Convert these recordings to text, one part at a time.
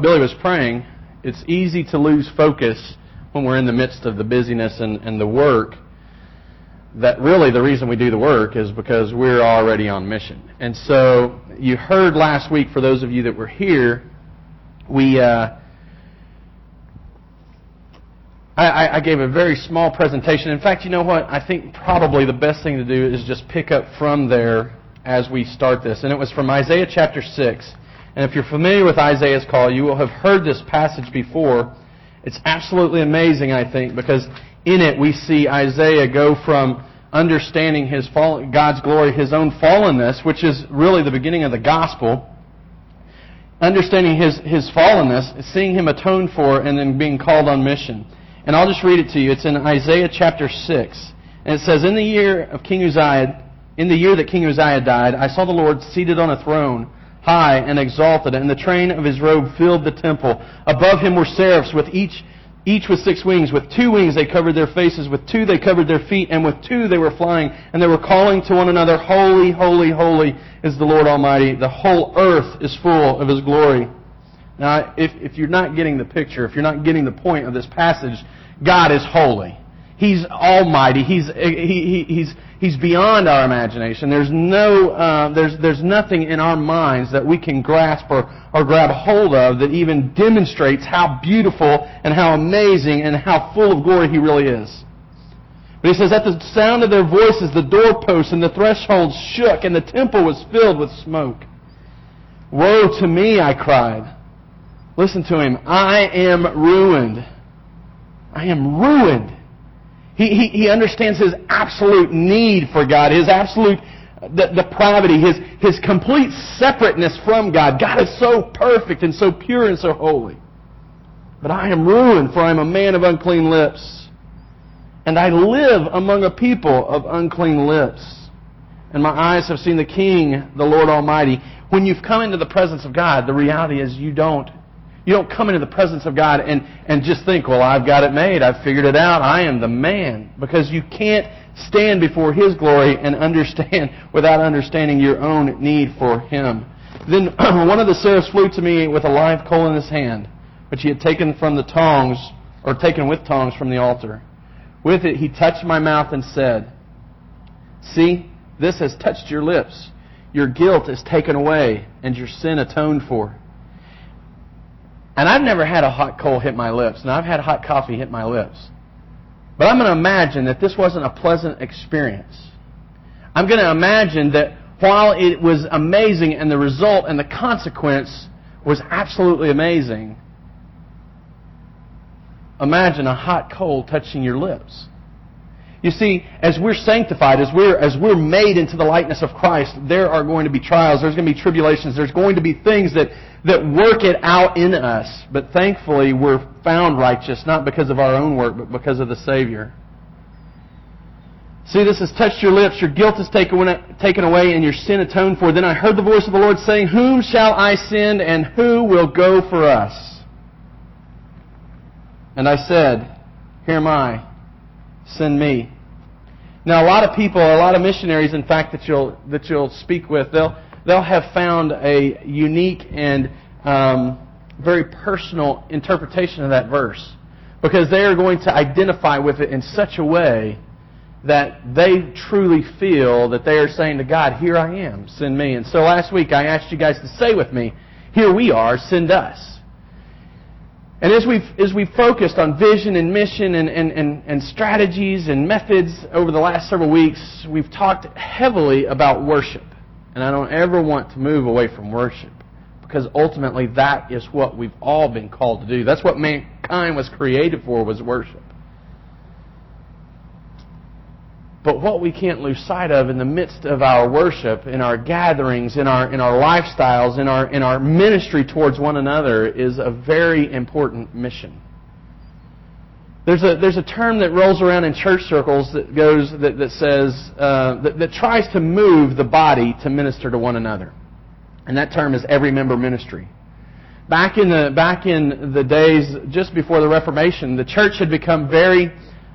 Billy was praying, it's easy to lose focus when we're in the midst of the busyness and, and the work. That really the reason we do the work is because we're already on mission. And so you heard last week, for those of you that were here, we uh, I, I gave a very small presentation. In fact, you know what? I think probably the best thing to do is just pick up from there as we start this. And it was from Isaiah chapter 6. And if you're familiar with Isaiah's call, you will have heard this passage before. It's absolutely amazing, I think, because in it we see Isaiah go from understanding his fall, God's glory, his own fallenness, which is really the beginning of the gospel, understanding his, his fallenness, seeing him atoned for, and then being called on mission. And I'll just read it to you. It's in Isaiah chapter 6. And it says, In the year of King Uzziah, in the year that King Uzziah died, I saw the Lord seated on a throne, high and exalted, and the train of his robe filled the temple. Above him were seraphs with each each with six wings. With two wings they covered their faces, with two they covered their feet, and with two they were flying, and they were calling to one another, Holy, holy, holy is the Lord Almighty. The whole earth is full of his glory. Now, if, if you're not getting the picture, if you're not getting the point of this passage, God is holy. He's almighty. He's, he, he, he's, he's beyond our imagination. There's, no, uh, there's, there's nothing in our minds that we can grasp or, or grab hold of that even demonstrates how beautiful and how amazing and how full of glory He really is. But he says, At the sound of their voices, the doorposts and the thresholds shook, and the temple was filled with smoke. Woe to me, I cried. Listen to him. I am ruined. I am ruined. He, he, he understands his absolute need for God, his absolute the depravity, his, his complete separateness from God. God is so perfect and so pure and so holy. But I am ruined, for I am a man of unclean lips. And I live among a people of unclean lips. And my eyes have seen the King, the Lord Almighty. When you've come into the presence of God, the reality is you don't you don't come into the presence of God and, and just think, well, I've got it made. I've figured it out. I am the man. Because you can't stand before His glory and understand without understanding your own need for Him. Then one of the seraphs flew to me with a live coal in his hand, which he had taken from the tongs, or taken with tongs from the altar. With it he touched my mouth and said, See, this has touched your lips. Your guilt is taken away, and your sin atoned for. And I've never had a hot coal hit my lips. and I've had hot coffee hit my lips. But I'm going to imagine that this wasn't a pleasant experience. I'm going to imagine that while it was amazing and the result and the consequence was absolutely amazing, imagine a hot coal touching your lips. You see, as we're sanctified, as we're, as we're made into the likeness of Christ, there are going to be trials, there's going to be tribulations, there's going to be things that, that work it out in us. But thankfully, we're found righteous, not because of our own work, but because of the Savior. See, this has touched your lips, your guilt is taken away, and your sin atoned for. Then I heard the voice of the Lord saying, Whom shall I send, and who will go for us? And I said, Here am I, send me. Now, a lot of people, a lot of missionaries, in fact, that you'll that you'll speak with, they'll they'll have found a unique and um, very personal interpretation of that verse because they are going to identify with it in such a way that they truly feel that they are saying to God, "Here I am, send me." And so last week I asked you guys to say with me, "Here we are, send us." And as we've, as we've focused on vision and mission and, and, and, and strategies and methods over the last several weeks, we've talked heavily about worship. And I don't ever want to move away from worship because ultimately that is what we've all been called to do. That's what mankind was created for was worship. But what we can't lose sight of in the midst of our worship, in our gatherings, in our, in our lifestyles, in our, in our ministry towards one another is a very important mission. There's a, there's a term that rolls around in church circles that goes, that, that says, uh, that, that tries to move the body to minister to one another. And that term is every member ministry. Back in the, back in the days just before the Reformation, the church had become very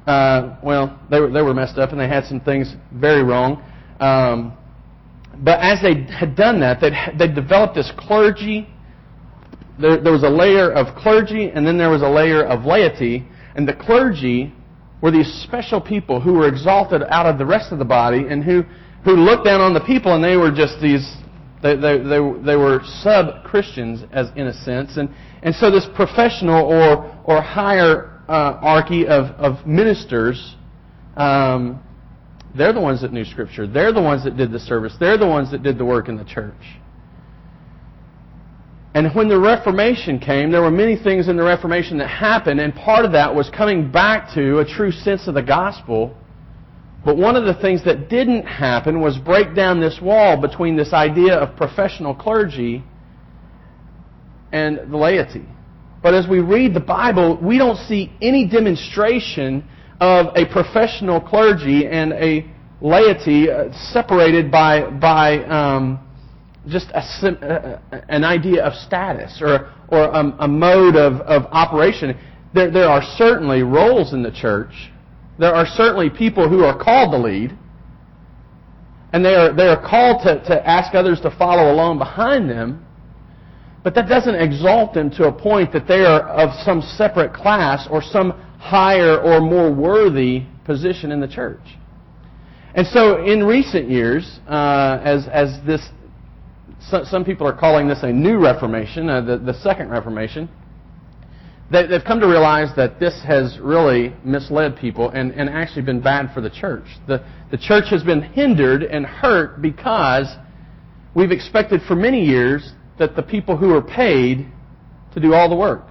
uh, well, they were, they were messed up and they had some things very wrong. Um, but as they had done that, they'd, they'd developed this clergy there, there was a layer of clergy and then there was a layer of laity. And the clergy were these special people who were exalted out of the rest of the body and who, who looked down on the people and they were just these, they, they, they, they were sub-Christians as in a sense. And, and so this professional or, or hierarchy of, of ministers, um, they're the ones that knew Scripture. They're the ones that did the service. They're the ones that did the work in the church. And when the Reformation came, there were many things in the Reformation that happened, and part of that was coming back to a true sense of the gospel. But one of the things that didn't happen was break down this wall between this idea of professional clergy and the laity. But as we read the Bible, we don't see any demonstration of a professional clergy and a laity uh, separated by, by um, just a, an idea of status or, or a, a mode of, of operation. There, there are certainly roles in the church. There are certainly people who are called to lead. And they are, they are called to, to ask others to follow along behind them. But that doesn't exalt them to a point that they are of some separate class or some higher or more worthy position in the church. And so in recent years, uh, as, as this so, some people are calling this a new Reformation, uh, the, the second Reformation. They, they've come to realize that this has really misled people and, and actually been bad for the church. The, the church has been hindered and hurt because we've expected for many years that the people who are paid to do all the work,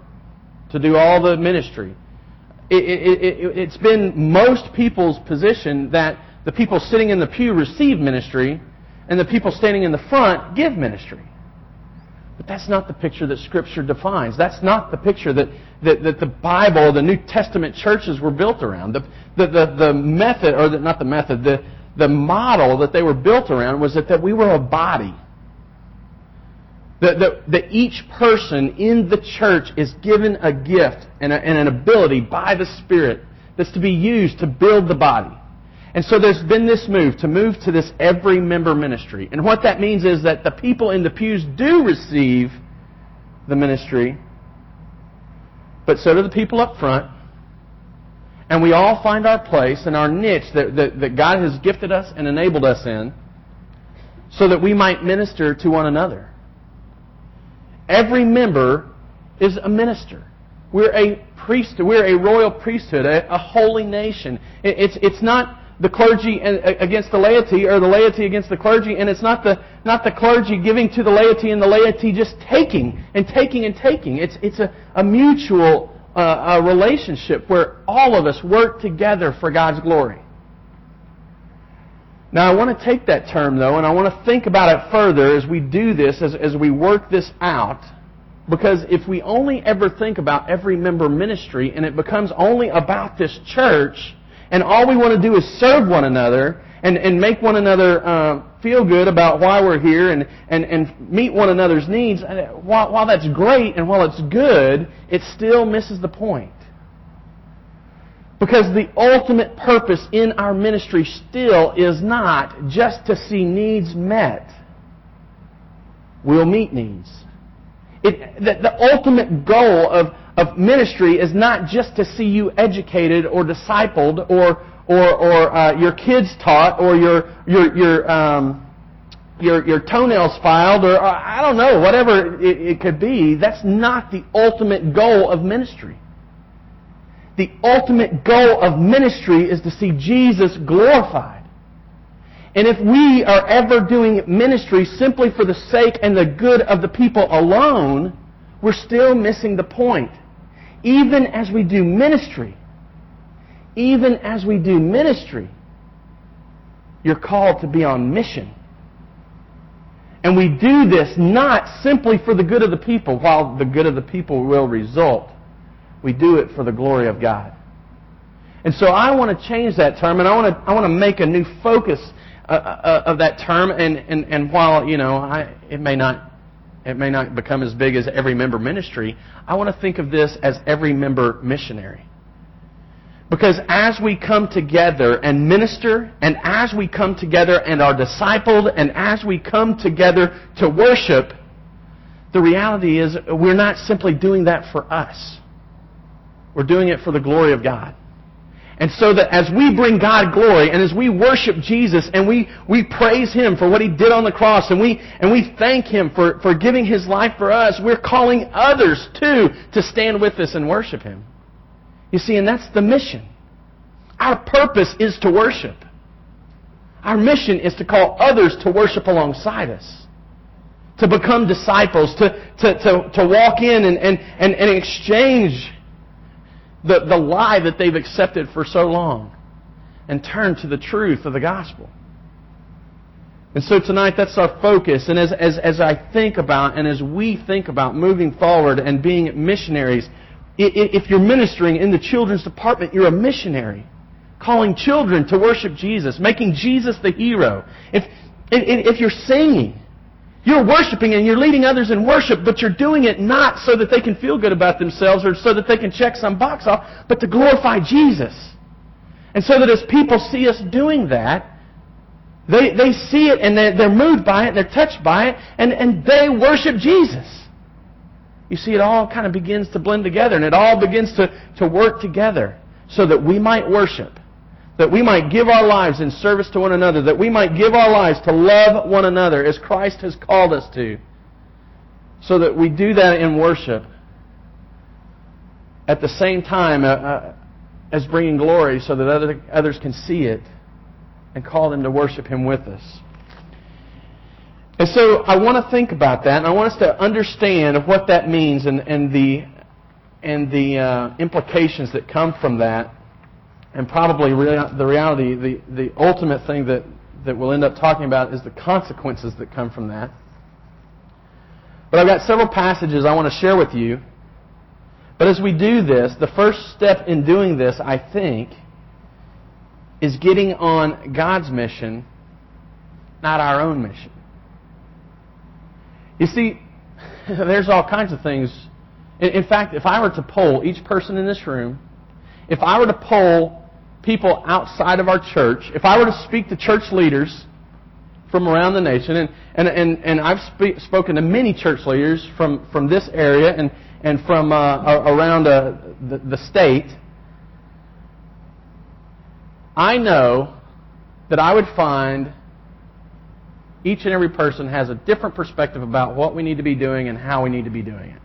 to do all the ministry, it, it, it, it's been most people's position that the people sitting in the pew receive ministry and the people standing in the front give ministry. But that's not the picture that Scripture defines. That's not the picture that, that, that the Bible, the New Testament churches were built around. The, the, the, the method, or the, not the method, the, the model that they were built around was that, that we were a body. That, that, that each person in the church is given a gift and, a, and an ability by the Spirit that's to be used to build the body. And so there's been this move to move to this every member ministry. And what that means is that the people in the pews do receive the ministry, but so do the people up front. And we all find our place and our niche that, that, that God has gifted us and enabled us in so that we might minister to one another. Every member is a minister. We're a priesthood. We're a royal priesthood, a, a holy nation. It, it's, it's not the clergy against the laity or the laity against the clergy, and it's not the, not the clergy giving to the laity and the laity just taking and taking and taking. It's, it's a, a mutual uh, a relationship where all of us work together for God's glory. Now, I want to take that term, though, and I want to think about it further as we do this, as, as we work this out. Because if we only ever think about every member ministry and it becomes only about this church, and all we want to do is serve one another and, and make one another uh, feel good about why we're here and, and, and meet one another's needs, while, while that's great and while it's good, it still misses the point. Because the ultimate purpose in our ministry still is not just to see needs met. We'll meet needs. It, the, the ultimate goal of, of ministry is not just to see you educated or discipled or, or, or uh, your kids taught or your, your, your, um, your, your toenails filed or, or I don't know, whatever it, it could be. That's not the ultimate goal of ministry. The ultimate goal of ministry is to see Jesus glorified. And if we are ever doing ministry simply for the sake and the good of the people alone, we're still missing the point even as we do ministry, even as we do ministry, you're called to be on mission. And we do this not simply for the good of the people, while the good of the people will result. We do it for the glory of God. And so I want to change that term, and I want to, I want to make a new focus uh, uh, of that term. And, and, and while, you know, I, it may not it may not become as big as every member ministry. I want to think of this as every member missionary. Because as we come together and minister, and as we come together and are discipled, and as we come together to worship, the reality is we're not simply doing that for us. We're doing it for the glory of God. And so that as we bring God glory and as we worship Jesus and we, we praise Him for what He did on the cross and we, and we thank Him for, for giving His life for us, we're calling others too to stand with us and worship Him. You see, and that's the mission. Our purpose is to worship. Our mission is to call others to worship alongside us. To become disciples, to, to, to, to walk in and, and, and, and exchange the, the lie that they've accepted for so long and turn to the truth of the gospel. And so tonight, that's our focus. And as, as, as I think about and as we think about moving forward and being missionaries, if you're ministering in the children's department, you're a missionary calling children to worship Jesus, making Jesus the hero. If, if, if you're singing, you're worshiping and you're leading others in worship, but you're doing it not so that they can feel good about themselves or so that they can check some box off, but to glorify Jesus. And so that as people see us doing that, they, they see it and they're, they're moved by it and they're touched by it and, and they worship Jesus. You see, it all kind of begins to blend together and it all begins to, to work together so that we might worship that we might give our lives in service to one another, that we might give our lives to love one another as Christ has called us to, so that we do that in worship at the same time uh, uh, as bringing glory so that other, others can see it and call them to worship Him with us. And so I want to think about that, and I want us to understand what that means and, and the, and the uh, implications that come from that and probably rea- the reality, the, the ultimate thing that, that we'll end up talking about is the consequences that come from that. But I've got several passages I want to share with you. But as we do this, the first step in doing this, I think, is getting on God's mission, not our own mission. You see, there's all kinds of things. In, in fact, if I were to poll each person in this room, if I were to poll people outside of our church, if I were to speak to church leaders from around the nation, and, and, and, and I've spoken to many church leaders from, from this area and, and from uh, around uh, the, the state, I know that I would find each and every person has a different perspective about what we need to be doing and how we need to be doing it.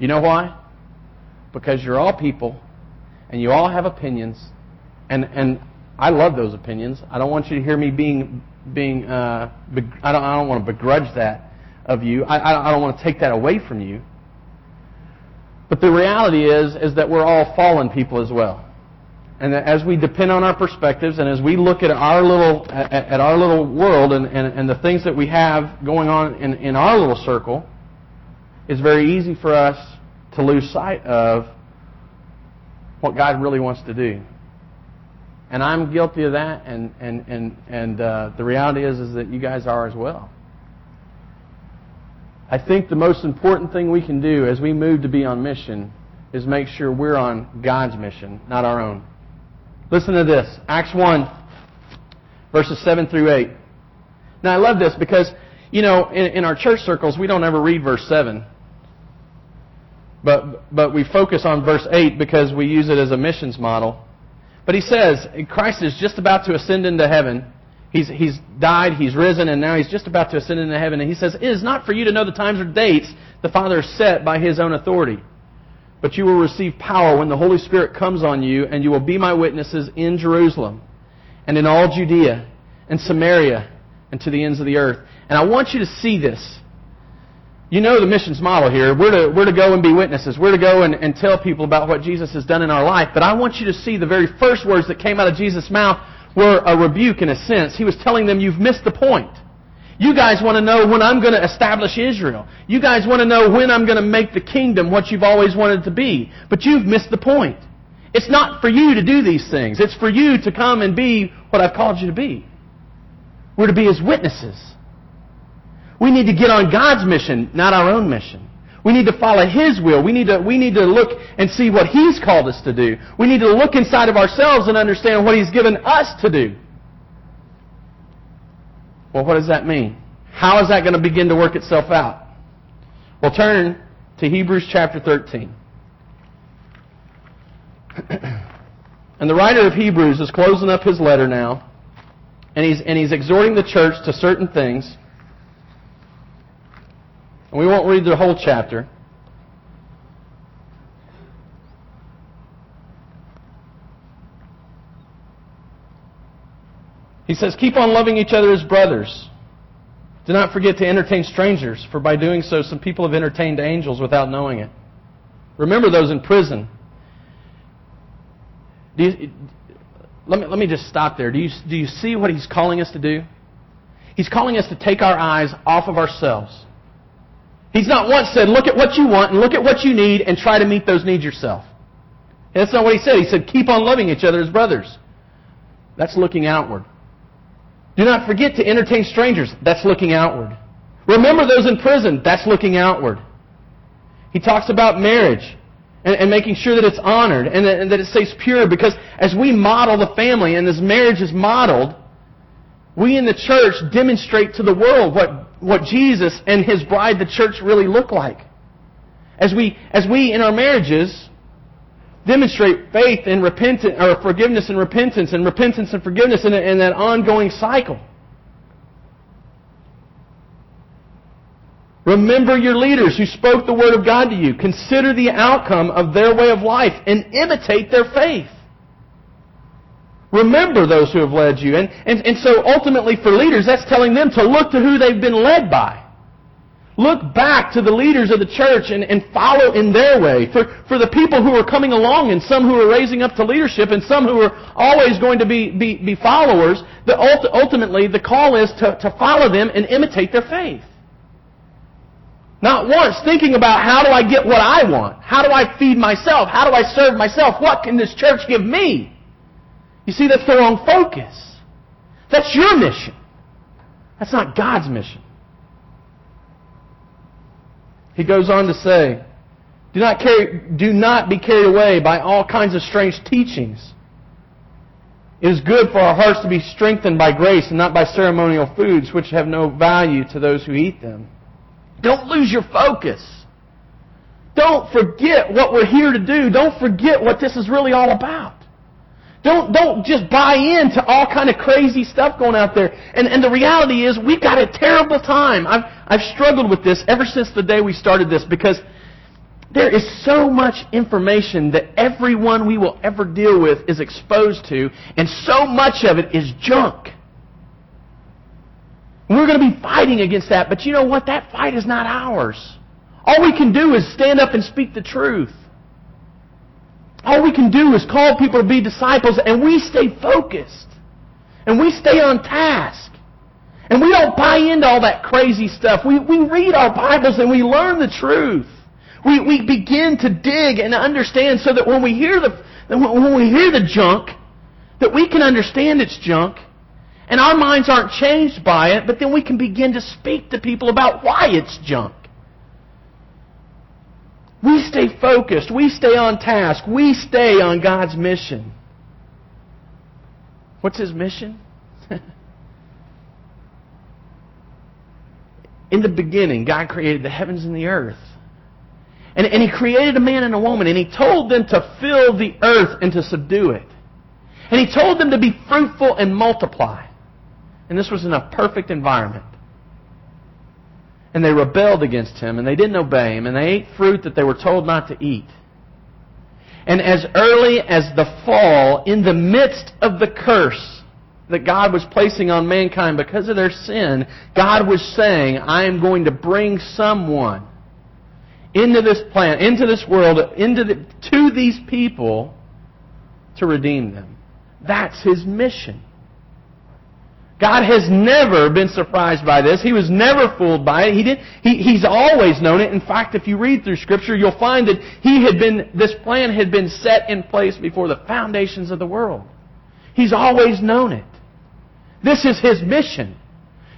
You know why? Because you're all people and you all have opinions, and and I love those opinions. I don't want you to hear me being being uh, I don't I don't want to begrudge that of you. I I don't want to take that away from you. But the reality is is that we're all fallen people as well. And that as we depend on our perspectives and as we look at our little at, at our little world and, and, and the things that we have going on in, in our little circle, it's very easy for us to lose sight of what God really wants to do. And I'm guilty of that, and, and, and, and uh, the reality is, is that you guys are as well. I think the most important thing we can do as we move to be on mission is make sure we're on God's mission, not our own. Listen to this Acts 1, verses 7 through 8. Now, I love this because, you know, in, in our church circles, we don't ever read verse 7. But, but we focus on verse 8 because we use it as a missions model. But he says, Christ is just about to ascend into heaven. He's, he's died, he's risen, and now he's just about to ascend into heaven. And he says, It is not for you to know the times or dates the Father set by his own authority. But you will receive power when the Holy Spirit comes on you, and you will be my witnesses in Jerusalem, and in all Judea, and Samaria, and to the ends of the earth. And I want you to see this. You know the missions model here. We're to, we're to go and be witnesses. We're to go and, and tell people about what Jesus has done in our life. But I want you to see the very first words that came out of Jesus' mouth were a rebuke in a sense. He was telling them, You've missed the point. You guys want to know when I'm going to establish Israel. You guys want to know when I'm going to make the kingdom what you've always wanted to be. But you've missed the point. It's not for you to do these things. It's for you to come and be what I've called you to be. We're to be His witnesses. We need to get on God's mission, not our own mission. We need to follow His will. We need to, we need to look and see what He's called us to do. We need to look inside of ourselves and understand what He's given us to do. Well, what does that mean? How is that going to begin to work itself out? Well, turn to Hebrews chapter 13. and the writer of Hebrews is closing up his letter now, and he's, and he's exhorting the church to certain things. And we won't read the whole chapter. He says, Keep on loving each other as brothers. Do not forget to entertain strangers, for by doing so, some people have entertained angels without knowing it. Remember those in prison. You, let, me, let me just stop there. Do you, do you see what he's calling us to do? He's calling us to take our eyes off of ourselves. He's not once said, look at what you want and look at what you need and try to meet those needs yourself. That's not what he said. He said, keep on loving each other as brothers. That's looking outward. Do not forget to entertain strangers. That's looking outward. Remember those in prison. That's looking outward. He talks about marriage and, and making sure that it's honored and that, and that it stays pure because as we model the family and as marriage is modeled, we in the church demonstrate to the world what, what Jesus and His bride, the church, really look like. As we, as we in our marriages demonstrate faith and repentance, or forgiveness and repentance, and repentance and forgiveness in, in that ongoing cycle. Remember your leaders who spoke the word of God to you. Consider the outcome of their way of life and imitate their faith. Remember those who have led you. And, and, and so ultimately for leaders, that's telling them to look to who they've been led by. Look back to the leaders of the church and, and follow in their way. For, for the people who are coming along and some who are raising up to leadership and some who are always going to be, be, be followers, the, ultimately the call is to, to follow them and imitate their faith. Not once thinking about how do I get what I want? How do I feed myself? How do I serve myself? What can this church give me? You see, that's the wrong focus. That's your mission. That's not God's mission. He goes on to say, do not, carry, do not be carried away by all kinds of strange teachings. It is good for our hearts to be strengthened by grace and not by ceremonial foods which have no value to those who eat them. Don't lose your focus. Don't forget what we're here to do. Don't forget what this is really all about. Don't, don't just buy into all kind of crazy stuff going out there. And, and the reality is we've got a terrible time. I've, I've struggled with this ever since the day we started this because there is so much information that everyone we will ever deal with is exposed to, and so much of it is junk. We're going to be fighting against that, but you know what? That fight is not ours. All we can do is stand up and speak the truth. All we can do is call people to be disciples and we stay focused. And we stay on task. And we don't buy into all that crazy stuff. We, we read our Bibles and we learn the truth. We, we begin to dig and understand so that when we hear the, when we hear the junk, that we can understand it's junk. And our minds aren't changed by it, but then we can begin to speak to people about why it's junk. We stay focused. We stay on task. We stay on God's mission. What's His mission? In the beginning, God created the heavens and the earth. And, and He created a man and a woman, and He told them to fill the earth and to subdue it. And He told them to be fruitful and multiply. And this was in a perfect environment and they rebelled against him, and they didn't obey him, and they ate fruit that they were told not to eat. And as early as the fall, in the midst of the curse that God was placing on mankind because of their sin, God was saying, I am going to bring someone into this planet, into this world, into the, to these people to redeem them. That's His mission. God has never been surprised by this. He was never fooled by it. He did, he, he's always known it. In fact, if you read through Scripture, you'll find that he had been, this plan had been set in place before the foundations of the world. He's always known it. This is his mission.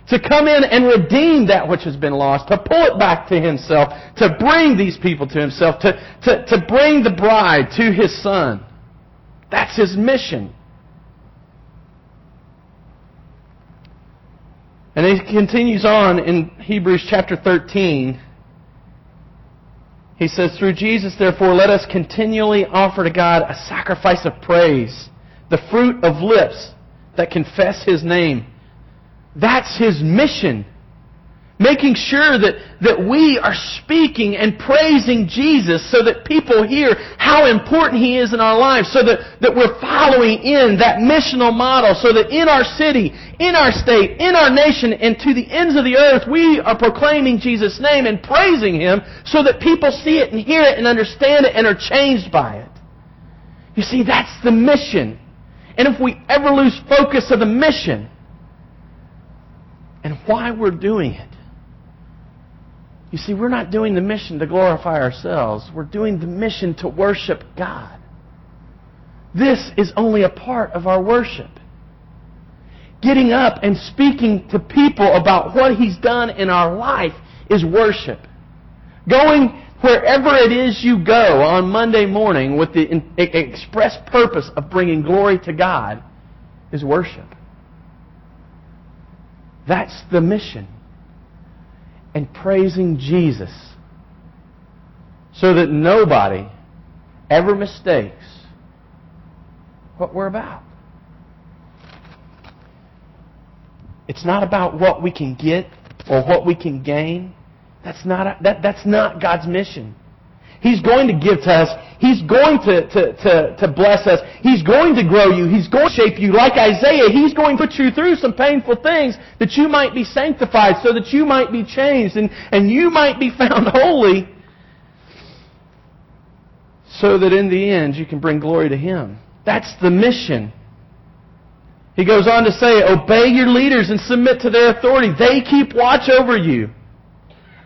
To come in and redeem that which has been lost, to pull it back to himself, to bring these people to himself, to, to, to bring the bride to his son. That's his mission. And he continues on in Hebrews chapter 13. He says, Through Jesus, therefore, let us continually offer to God a sacrifice of praise, the fruit of lips that confess His name. That's His mission making sure that, that we are speaking and praising Jesus so that people hear how important He is in our lives, so that, that we're following in that missional model, so that in our city, in our state, in our nation, and to the ends of the earth, we are proclaiming Jesus' name and praising Him so that people see it and hear it and understand it and are changed by it. You see, that's the mission. And if we ever lose focus of the mission and why we're doing it, you see, we're not doing the mission to glorify ourselves. We're doing the mission to worship God. This is only a part of our worship. Getting up and speaking to people about what He's done in our life is worship. Going wherever it is you go on Monday morning with the express purpose of bringing glory to God is worship. That's the mission and praising Jesus so that nobody ever mistakes what we're about. It's not about what we can get or what we can gain. That's not, a, that, that's not God's mission. He's going to give to us. He's going to, to, to, to bless us. He's going to grow you. He's going to shape you. Like Isaiah, He's going to put you through some painful things that you might be sanctified, so that you might be changed, and, and you might be found holy, so that in the end you can bring glory to Him. That's the mission. He goes on to say, Obey your leaders and submit to their authority. They keep watch over you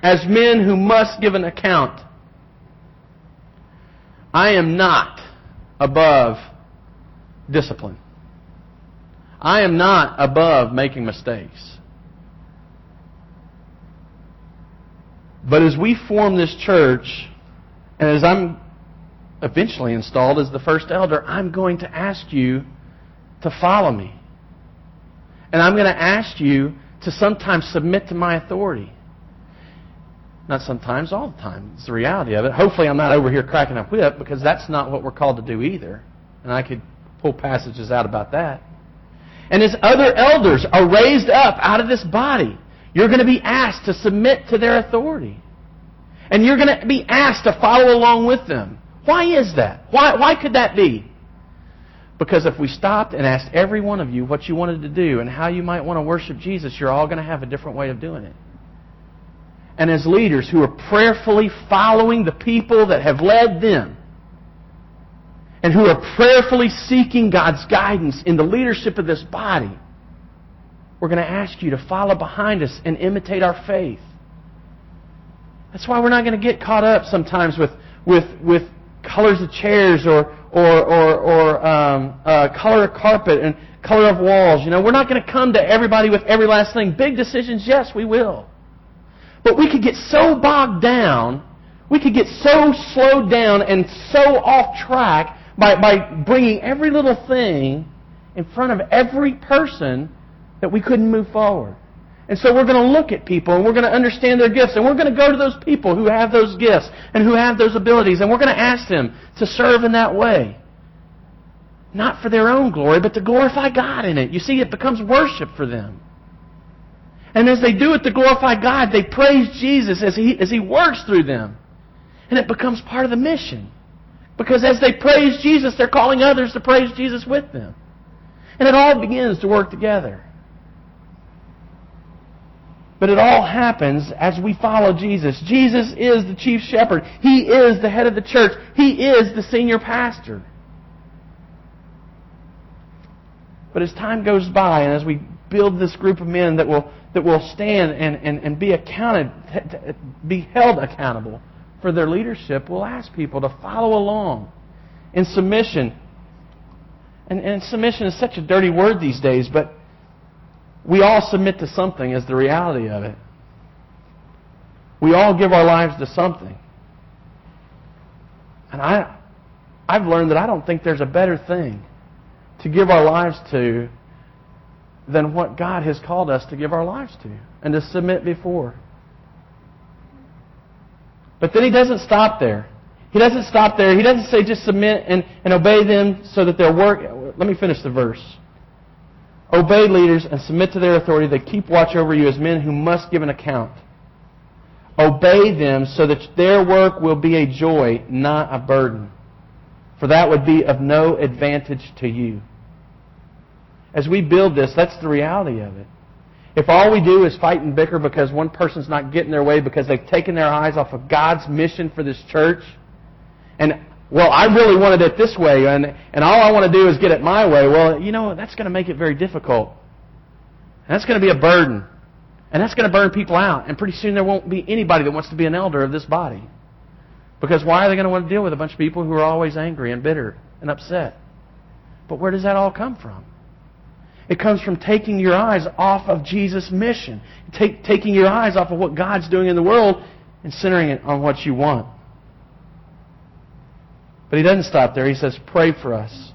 as men who must give an account. I am not above discipline. I am not above making mistakes. But as we form this church, and as I'm eventually installed as the first elder, I'm going to ask you to follow me. And I'm going to ask you to sometimes submit to my authority. Not sometimes, all the time. It's the reality of it. Hopefully, I'm not over here cracking a whip because that's not what we're called to do either. And I could pull passages out about that. And as other elders are raised up out of this body, you're going to be asked to submit to their authority. And you're going to be asked to follow along with them. Why is that? Why, why could that be? Because if we stopped and asked every one of you what you wanted to do and how you might want to worship Jesus, you're all going to have a different way of doing it and as leaders who are prayerfully following the people that have led them and who are prayerfully seeking God's guidance in the leadership of this body, we're going to ask you to follow behind us and imitate our faith. That's why we're not going to get caught up sometimes with, with, with colors of chairs or, or, or, or um, uh, color of carpet and color of walls. You know, we're not going to come to everybody with every last thing. Big decisions, yes, we will. But we could get so bogged down, we could get so slowed down and so off track by, by bringing every little thing in front of every person that we couldn't move forward. And so we're going to look at people and we're going to understand their gifts and we're going to go to those people who have those gifts and who have those abilities and we're going to ask them to serve in that way. Not for their own glory, but to glorify God in it. You see, it becomes worship for them. And as they do it to glorify God, they praise Jesus as He, as he works through them. And it becomes part of the mission. Because as they praise Jesus, they're calling others to praise Jesus with them. And it all begins to work together. But it all happens as we follow Jesus. Jesus is the chief shepherd. He is the head of the church. He is the senior pastor. But as time goes by and as we build this group of men that will that will stand and, and, and be accounted, be held accountable for their leadership, we'll ask people to follow along in submission. And, and submission is such a dirty word these days, but we all submit to something as the reality of it. We all give our lives to something. And I, I've learned that I don't think there's a better thing to give our lives to than what God has called us to give our lives to and to submit before. But then he doesn't stop there. He doesn't stop there. He doesn't say just submit and, and obey them so that their work. Let me finish the verse. Obey leaders and submit to their authority. They keep watch over you as men who must give an account. Obey them so that their work will be a joy, not a burden. For that would be of no advantage to you. As we build this, that's the reality of it. If all we do is fight and bicker because one person's not getting their way because they've taken their eyes off of God's mission for this church, and well, I really wanted it this way, and, and all I want to do is get it my way. Well, you know, that's going to make it very difficult. And that's going to be a burden. And that's going to burn people out. And pretty soon there won't be anybody that wants to be an elder of this body. Because why are they going to want to deal with a bunch of people who are always angry and bitter and upset? But where does that all come from? It comes from taking your eyes off of Jesus' mission, Take, taking your eyes off of what God's doing in the world and centering it on what you want. But he doesn't stop there. He says, Pray for us.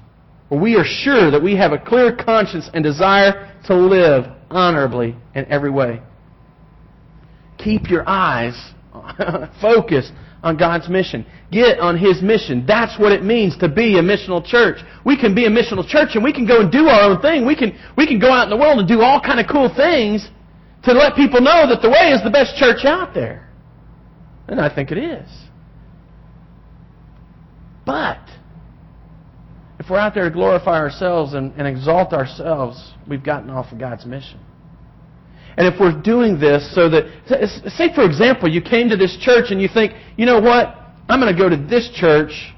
For we are sure that we have a clear conscience and desire to live honorably in every way. Keep your eyes focused on God's mission. Get on His mission. That's what it means to be a missional church. We can be a missional church and we can go and do our own thing. We can, we can go out in the world and do all kind of cool things to let people know that the way is the best church out there. And I think it is. But if we're out there to glorify ourselves and, and exalt ourselves, we've gotten off of God's mission. And if we're doing this so that, say for example, you came to this church and you think, you know what, I'm going to go to this church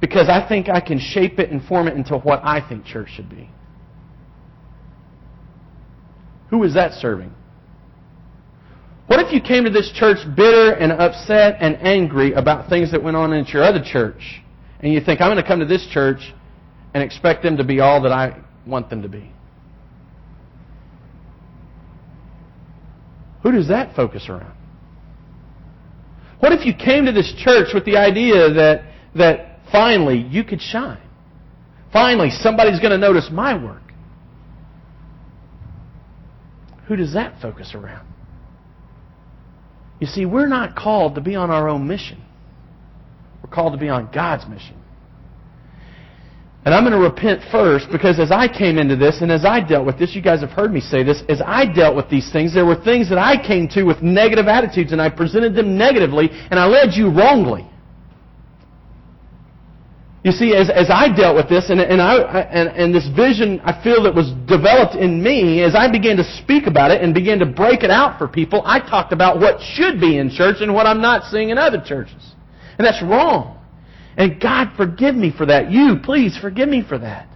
because I think I can shape it and form it into what I think church should be. Who is that serving? What if you came to this church bitter and upset and angry about things that went on at your other church? And you think, I'm going to come to this church and expect them to be all that I want them to be. Who does that focus around? What if you came to this church with the idea that, that finally you could shine? Finally, somebody's going to notice my work. Who does that focus around? You see, we're not called to be on our own mission. We're called to be on God's mission. And I'm going to repent first because as I came into this and as I dealt with this, you guys have heard me say this, as I dealt with these things, there were things that I came to with negative attitudes and I presented them negatively and I led you wrongly. You see, as, as I dealt with this, and, and, I, and, and this vision I feel that was developed in me, as I began to speak about it and began to break it out for people, I talked about what should be in church and what I'm not seeing in other churches. And that's wrong. And God, forgive me for that. You, please, forgive me for that.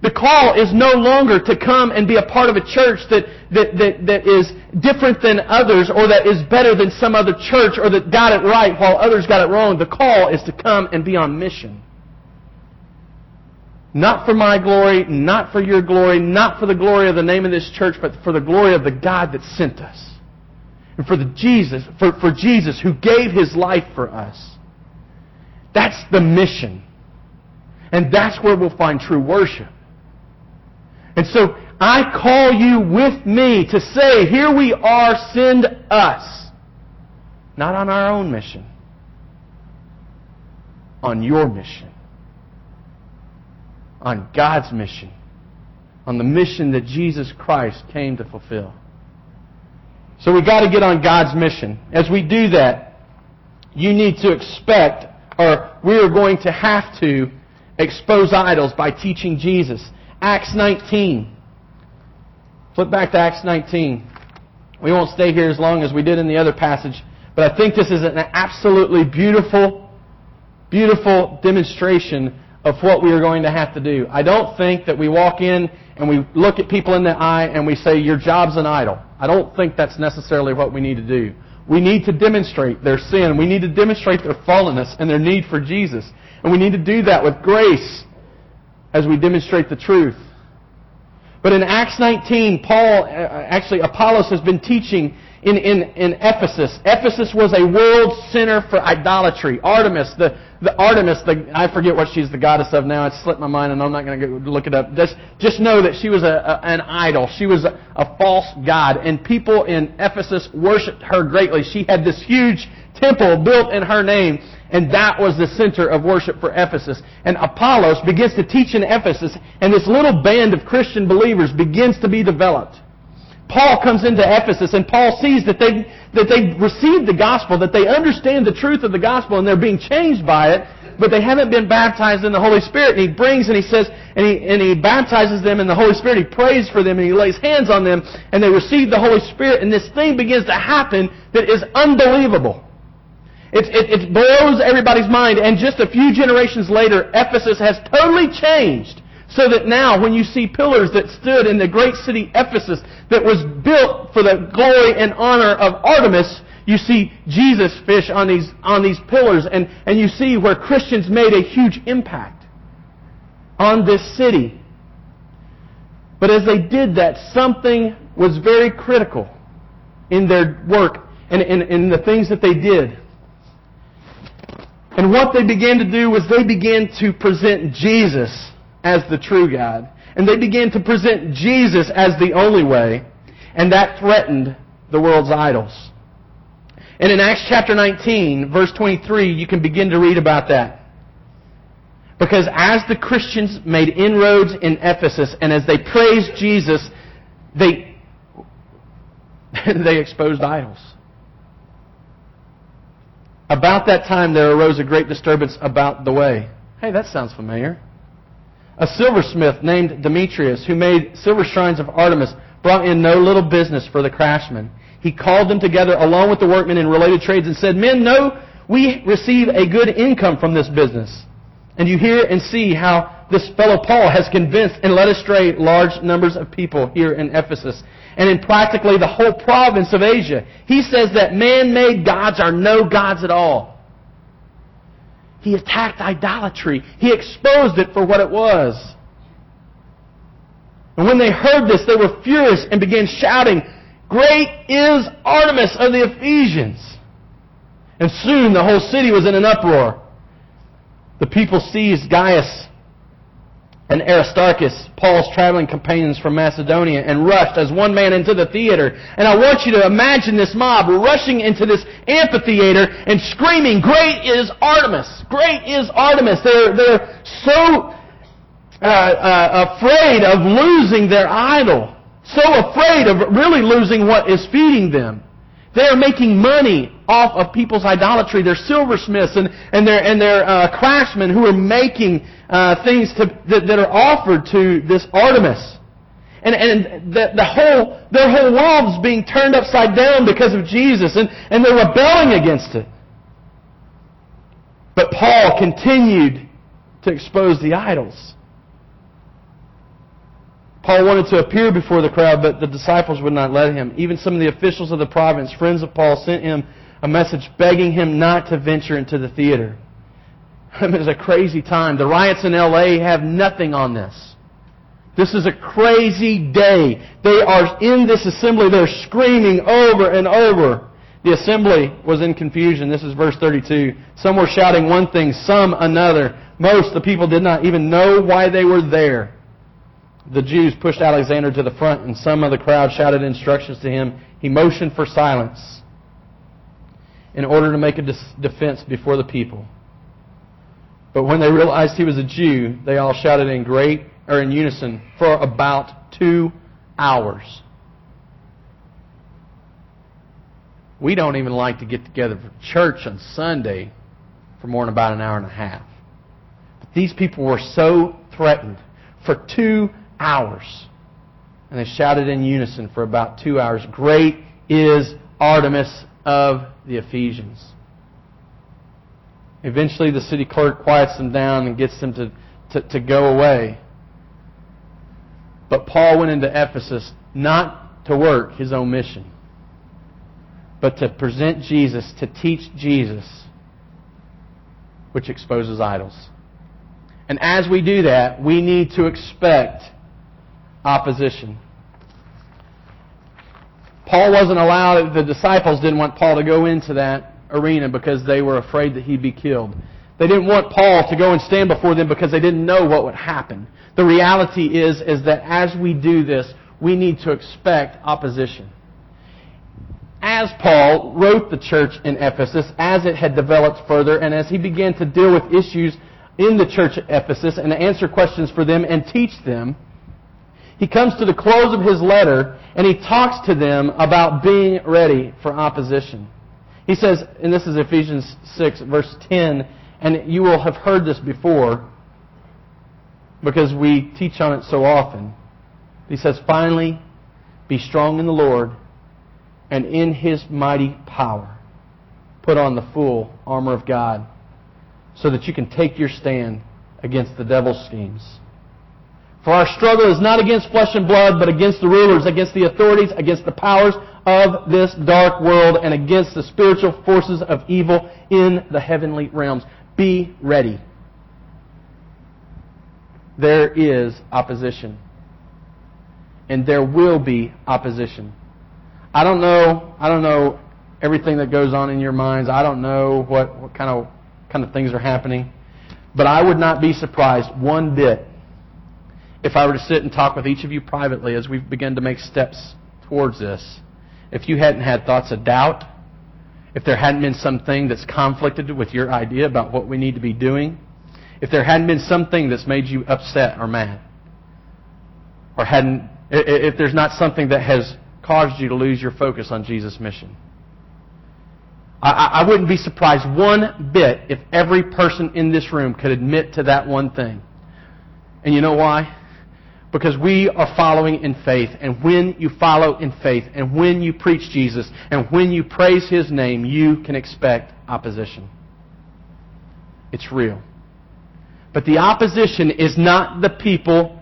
The call is no longer to come and be a part of a church that, that, that, that is different than others or that is better than some other church or that got it right while others got it wrong. The call is to come and be on mission. Not for my glory, not for your glory, not for the glory of the name of this church, but for the glory of the God that sent us. And for the Jesus, for, for Jesus who gave his life for us. That's the mission. And that's where we'll find true worship. And so I call you with me to say, here we are, send us. Not on our own mission, on your mission, on God's mission, on the mission that Jesus Christ came to fulfill. So we've got to get on God's mission. As we do that, you need to expect, or we are going to have to expose idols by teaching Jesus. Acts 19. Flip back to Acts 19. We won't stay here as long as we did in the other passage, but I think this is an absolutely beautiful, beautiful demonstration of what we are going to have to do. I don't think that we walk in and we look at people in the eye and we say, Your job's an idol. I don't think that's necessarily what we need to do. We need to demonstrate their sin. We need to demonstrate their fallenness and their need for Jesus. And we need to do that with grace as we demonstrate the truth. But in Acts 19, Paul, uh, actually Apollos has been teaching in, in, in Ephesus. Ephesus was a world center for idolatry. Artemis, the, the Artemis, the, I forget what she's the goddess of now. It slipped my mind, and I'm not going to look it up. Just, just know that she was a, a, an idol. She was a, a false god, and people in Ephesus worshipped her greatly. She had this huge temple built in her name, and that was the center of worship for Ephesus. And Apollos begins to teach in Ephesus, and this little band of Christian believers begins to be developed. Paul comes into Ephesus and Paul sees that they that they received the gospel, that they understand the truth of the gospel and they're being changed by it, but they haven't been baptized in the Holy Spirit. And he brings and he says and he and he baptizes them in the Holy Spirit. He prays for them and he lays hands on them and they receive the Holy Spirit and this thing begins to happen that is unbelievable. It, it, it blows everybody's mind. And just a few generations later, Ephesus has totally changed. So that now, when you see pillars that stood in the great city Ephesus that was built for the glory and honor of Artemis, you see Jesus fish on these, on these pillars, and, and you see where Christians made a huge impact on this city. But as they did that, something was very critical in their work and in, in the things that they did. And what they began to do was they began to present Jesus as the true God. And they began to present Jesus as the only way, and that threatened the world's idols. And in Acts chapter 19, verse 23, you can begin to read about that. Because as the Christians made inroads in Ephesus, and as they praised Jesus, they, they exposed idols. About that time, there arose a great disturbance about the way. Hey, that sounds familiar. A silversmith named Demetrius, who made silver shrines of Artemis, brought in no little business for the craftsmen. He called them together along with the workmen in related trades and said, Men, know we receive a good income from this business. And you hear and see how this fellow Paul has convinced and led astray large numbers of people here in Ephesus and in practically the whole province of Asia. He says that man-made gods are no gods at all. He attacked idolatry. He exposed it for what it was. And when they heard this, they were furious and began shouting, Great is Artemis of the Ephesians! And soon the whole city was in an uproar. The people seized Gaius and Aristarchus, Paul's traveling companions from Macedonia, and rushed as one man into the theater. And I want you to imagine this mob rushing into this amphitheater and screaming, Great is Artemis! Great is Artemis! They're, they're so uh, uh, afraid of losing their idol. So afraid of really losing what is feeding them. They are making money off of people's idolatry. They're silversmiths and, and they're, and they're uh, craftsmen who are making uh, things to, that, that are offered to this Artemis. And, and the, the whole, their whole world's being turned upside down because of Jesus, and, and they're rebelling against it. But Paul continued to expose the idols. Paul wanted to appear before the crowd, but the disciples would not let him. Even some of the officials of the province, friends of Paul, sent him a message begging him not to venture into the theater. It was a crazy time. The riots in LA have nothing on this. This is a crazy day. They are in this assembly. They're screaming over and over. The assembly was in confusion. This is verse 32. Some were shouting one thing, some another. Most the people did not even know why they were there. The Jews pushed Alexander to the front, and some of the crowd shouted instructions to him. He motioned for silence in order to make a defense before the people. But when they realized he was a Jew, they all shouted in great or in unison for about two hours. We don't even like to get together for church on Sunday for more than about an hour and a half. But these people were so threatened for two hours. And they shouted in unison for about two hours Great is Artemis of the Ephesians. Eventually, the city clerk quiets them down and gets them to, to, to go away. But Paul went into Ephesus not to work his own mission, but to present Jesus, to teach Jesus, which exposes idols. And as we do that, we need to expect opposition. Paul wasn't allowed, the disciples didn't want Paul to go into that arena because they were afraid that he'd be killed. They didn't want Paul to go and stand before them because they didn't know what would happen. The reality is, is that as we do this, we need to expect opposition. As Paul wrote the church in Ephesus, as it had developed further, and as he began to deal with issues in the church at Ephesus and answer questions for them and teach them, he comes to the close of his letter and he talks to them about being ready for opposition. He says, and this is Ephesians 6, verse 10, and you will have heard this before because we teach on it so often. He says, finally, be strong in the Lord and in his mighty power. Put on the full armor of God so that you can take your stand against the devil's schemes. For our struggle is not against flesh and blood, but against the rulers, against the authorities, against the powers of this dark world, and against the spiritual forces of evil in the heavenly realms. Be ready. There is opposition. And there will be opposition. I don't know, I don't know everything that goes on in your minds. I don't know what, what kind of kind of things are happening. But I would not be surprised one bit if I were to sit and talk with each of you privately as we've begun to make steps towards this. If you hadn't had thoughts of doubt, if there hadn't been something that's conflicted with your idea about what we need to be doing, if there hadn't been something that's made you upset or mad, or hadn't, if there's not something that has caused you to lose your focus on Jesus' mission. I, I wouldn't be surprised one bit if every person in this room could admit to that one thing. And you know why? Because we are following in faith. And when you follow in faith, and when you preach Jesus, and when you praise His name, you can expect opposition. It's real. But the opposition is not the people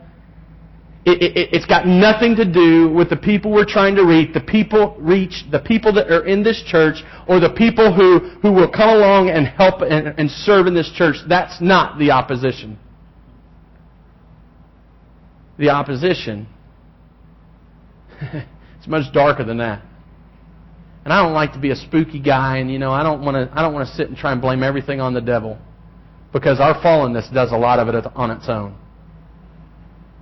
it, it, it's got nothing to do with the people we're trying to reach, the people reach, the people that are in this church, or the people who, who will come along and help and, and serve in this church. That's not the opposition. The opposition, it's much darker than that. And I don't like to be a spooky guy, and you know, I don't want to. I don't want to sit and try and blame everything on the devil, because our fallenness does a lot of it on its own.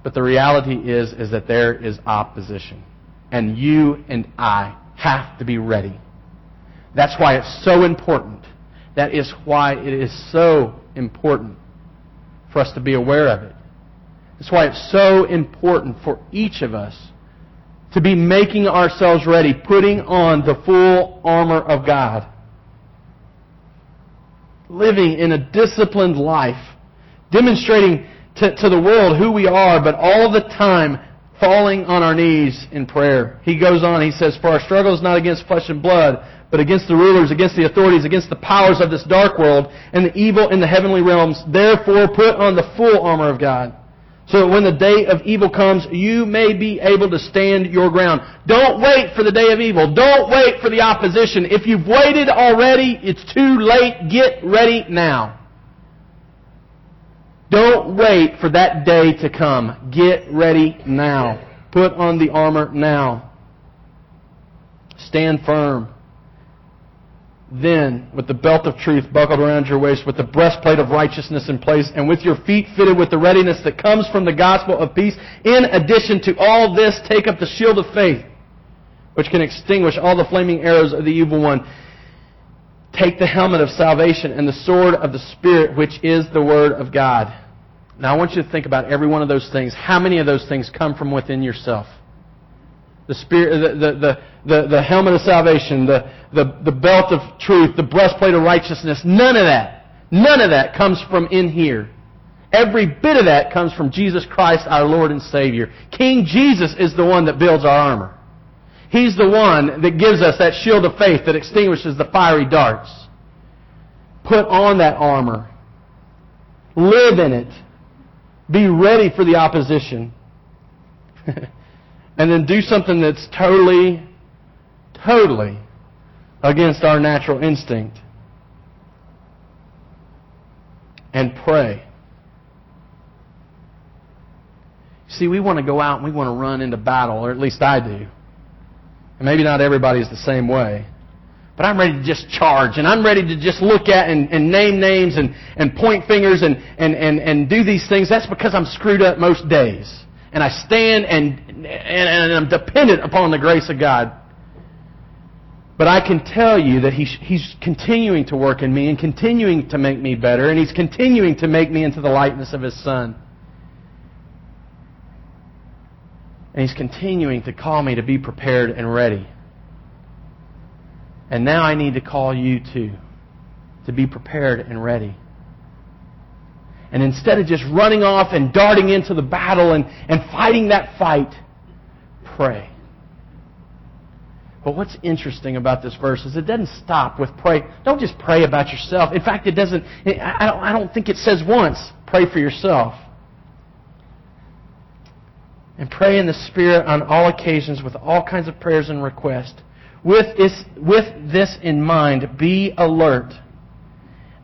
But the reality is, is that there is opposition. And you and I have to be ready. That's why it's so important. That is why it is so important for us to be aware of it. That's why it's so important for each of us to be making ourselves ready, putting on the full armor of God. Living in a disciplined life, demonstrating to, to the world who we are, but all the time falling on our knees in prayer. He goes on, he says, For our struggle is not against flesh and blood, but against the rulers, against the authorities, against the powers of this dark world, and the evil in the heavenly realms. Therefore, put on the full armor of God. So when the day of evil comes, you may be able to stand your ground. Don't wait for the day of evil. Don't wait for the opposition. If you've waited already, it's too late. Get ready now. Don't wait for that day to come. Get ready now. Put on the armor now. Stand firm. Then, with the belt of truth buckled around your waist, with the breastplate of righteousness in place, and with your feet fitted with the readiness that comes from the gospel of peace, in addition to all this, take up the shield of faith, which can extinguish all the flaming arrows of the evil one. Take the helmet of salvation and the sword of the Spirit, which is the Word of God. Now I want you to think about every one of those things. How many of those things come from within yourself? The spirit, the, the, the, helmet of salvation, the, the, the belt of truth, the breastplate of righteousness. None of that. None of that comes from in here. Every bit of that comes from Jesus Christ, our Lord and Savior. King Jesus is the one that builds our armor. He's the one that gives us that shield of faith that extinguishes the fiery darts. Put on that armor. Live in it. Be ready for the opposition. and then do something that's totally, totally against our natural instinct. And pray. See, we want to go out and we want to run into battle, or at least I do. And maybe not everybody's the same way. But I'm ready to just charge, and I'm ready to just look at and, and name names and, and point fingers and, and, and, and do these things. That's because I'm screwed up most days. And I stand and, and, and I'm dependent upon the grace of God. But I can tell you that he's, he's continuing to work in me and continuing to make me better, and He's continuing to make me into the likeness of His Son. And He's continuing to call me to be prepared and ready. And now I need to call you too, to be prepared and ready. And instead of just running off and darting into the battle and, and fighting that fight, pray. But what's interesting about this verse is it doesn't stop with pray. Don't just pray about yourself. In fact, it doesn't, I don't, I don't think it says once, pray for yourself. And pray in the Spirit on all occasions with all kinds of prayers and requests. With this, with this in mind, be alert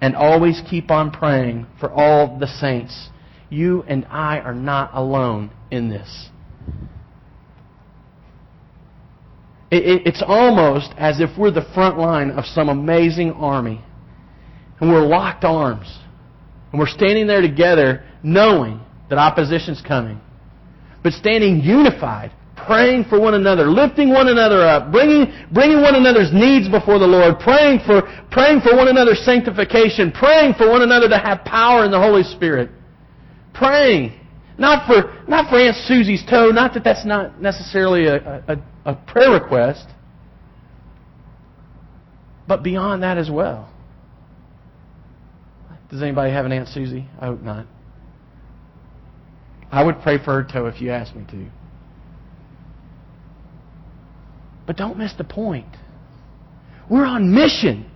and always keep on praying for all the saints. You and I are not alone in this. it's almost as if we're the front line of some amazing army. And we're locked arms. And we're standing there together knowing that opposition's coming. But standing unified praying for one another, lifting one another up, bringing, bringing one another's needs before the Lord, praying for, praying for one another's sanctification, praying for one another to have power in the Holy Spirit. Praying. Not for, not for Aunt Susie's toe, not that that's not necessarily a, a, a prayer request, but beyond that as well. Does anybody have an Aunt Susie? I hope not. I would pray for her toe if you asked me to. But don't miss the point. We're on mission.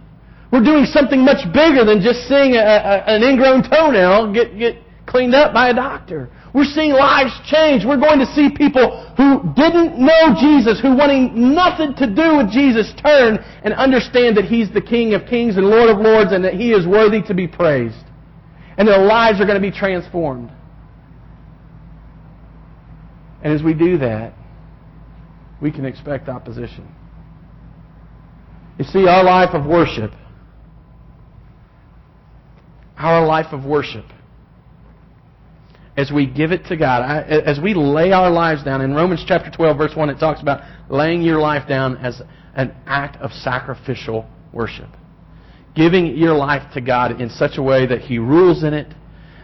We're doing something much bigger than just seeing a, a, an ingrown toenail get, get cleaned up by a doctor. We're seeing lives change. We're going to see people who didn't know Jesus, who wanting nothing to do with Jesus, turn and understand that He's the King of kings and Lord of lords and that He is worthy to be praised. And their lives are going to be transformed. And as we do that, we can expect opposition. You see, our life of worship, our life of worship, as we give it to God, as we lay our lives down, in Romans chapter 12, verse 1, it talks about laying your life down as an act of sacrificial worship. Giving your life to God in such a way that He rules in it,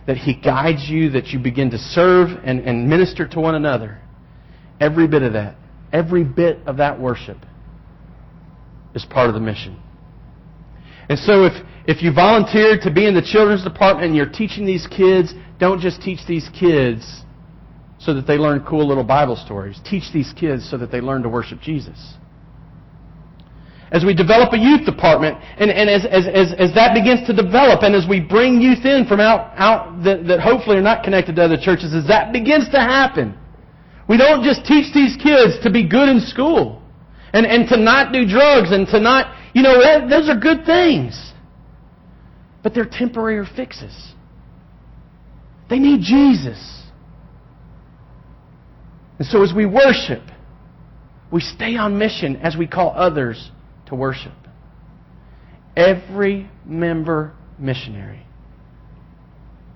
that He guides you, that you begin to serve and, and minister to one another. Every bit of that Every bit of that worship is part of the mission. And so if, if you volunteered to be in the children's department and you're teaching these kids, don't just teach these kids so that they learn cool little Bible stories. Teach these kids so that they learn to worship Jesus. As we develop a youth department, and, and as, as, as, as that begins to develop, and as we bring youth in from out, out that, that hopefully are not connected to other churches, as that begins to happen, we don't just teach these kids to be good in school and, and to not do drugs and to not, you know, those are good things. But they're temporary fixes. They need Jesus. And so as we worship, we stay on mission as we call others to worship. Every member missionary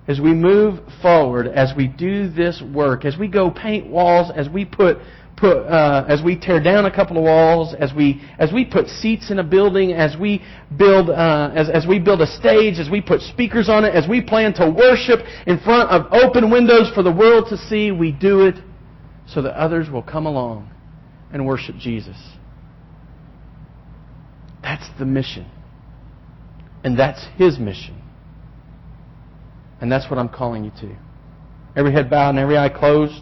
as we move forward, as we do this work, as we go paint walls, as we put put uh, as we tear down a couple of walls, as we as we put seats in a building, as we build uh, as as we build a stage, as we put speakers on it, as we plan to worship in front of open windows for the world to see, we do it so that others will come along and worship Jesus. That's the mission. And that's his mission. And that's what I'm calling you to. Every head bowed and every eye closed.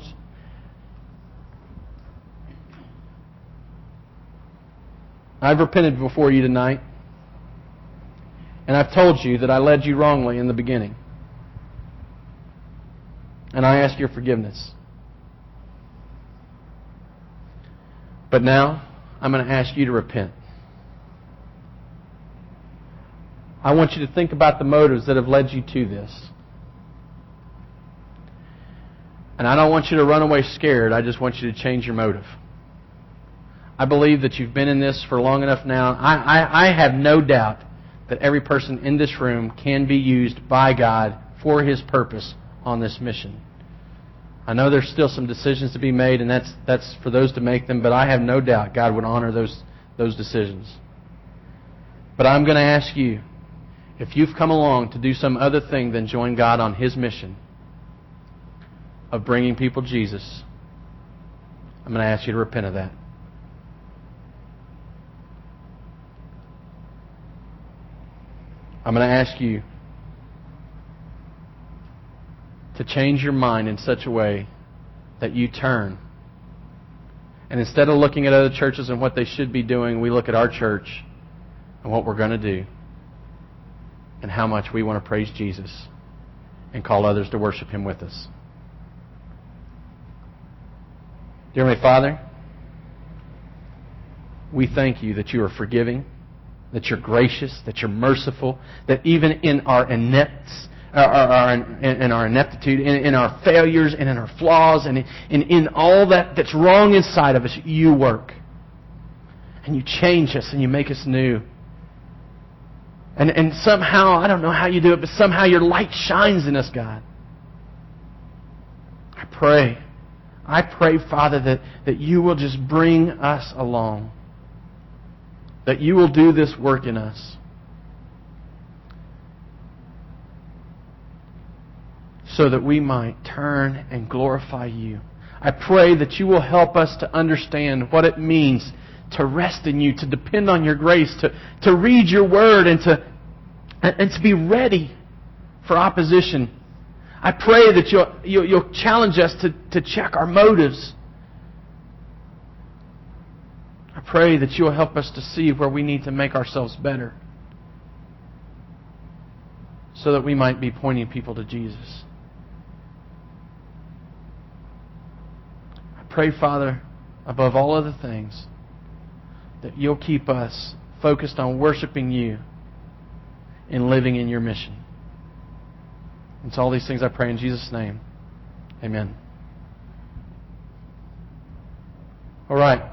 I've repented before you tonight. And I've told you that I led you wrongly in the beginning. And I ask your forgiveness. But now, I'm going to ask you to repent. I want you to think about the motives that have led you to this. And I don't want you to run away scared. I just want you to change your motive. I believe that you've been in this for long enough now. I, I, I have no doubt that every person in this room can be used by God for His purpose on this mission. I know there's still some decisions to be made, and that's, that's for those to make them, but I have no doubt God would honor those, those decisions. But I'm going to ask you if you've come along to do some other thing than join God on His mission of bringing people Jesus, I'm going to ask you to repent of that. I'm going to ask you to change your mind in such a way that you turn. And instead of looking at other churches and what they should be doing, we look at our church and what we're going to do and how much we want to praise Jesus and call others to worship Him with us. Dear my Father, we thank you that you are forgiving that you're gracious, that you're merciful, that even in our inepts, uh, our, our, in, our ineptitude, in, in, our failures, and in our flaws, and in, in all that, that's wrong inside of us, you work. And you change us and you make us new. And, and somehow, I don't know how you do it, but somehow your light shines in us, God. I pray. I pray, Father, that, that you will just bring us along that you will do this work in us. So that we might turn and glorify you. I pray that you will help us to understand what it means to rest in you, to depend on your grace, to, to read your word, and to, and to be ready for opposition. I pray that you'll, you'll, you'll challenge us to, to check our motives I pray that you'll help us to see where we need to make ourselves better so that we might be pointing people to Jesus. I pray, Father, above all other things, that you'll keep us focused on worshiping you and living in your mission. So all these things I pray in Jesus' name. Amen. All right.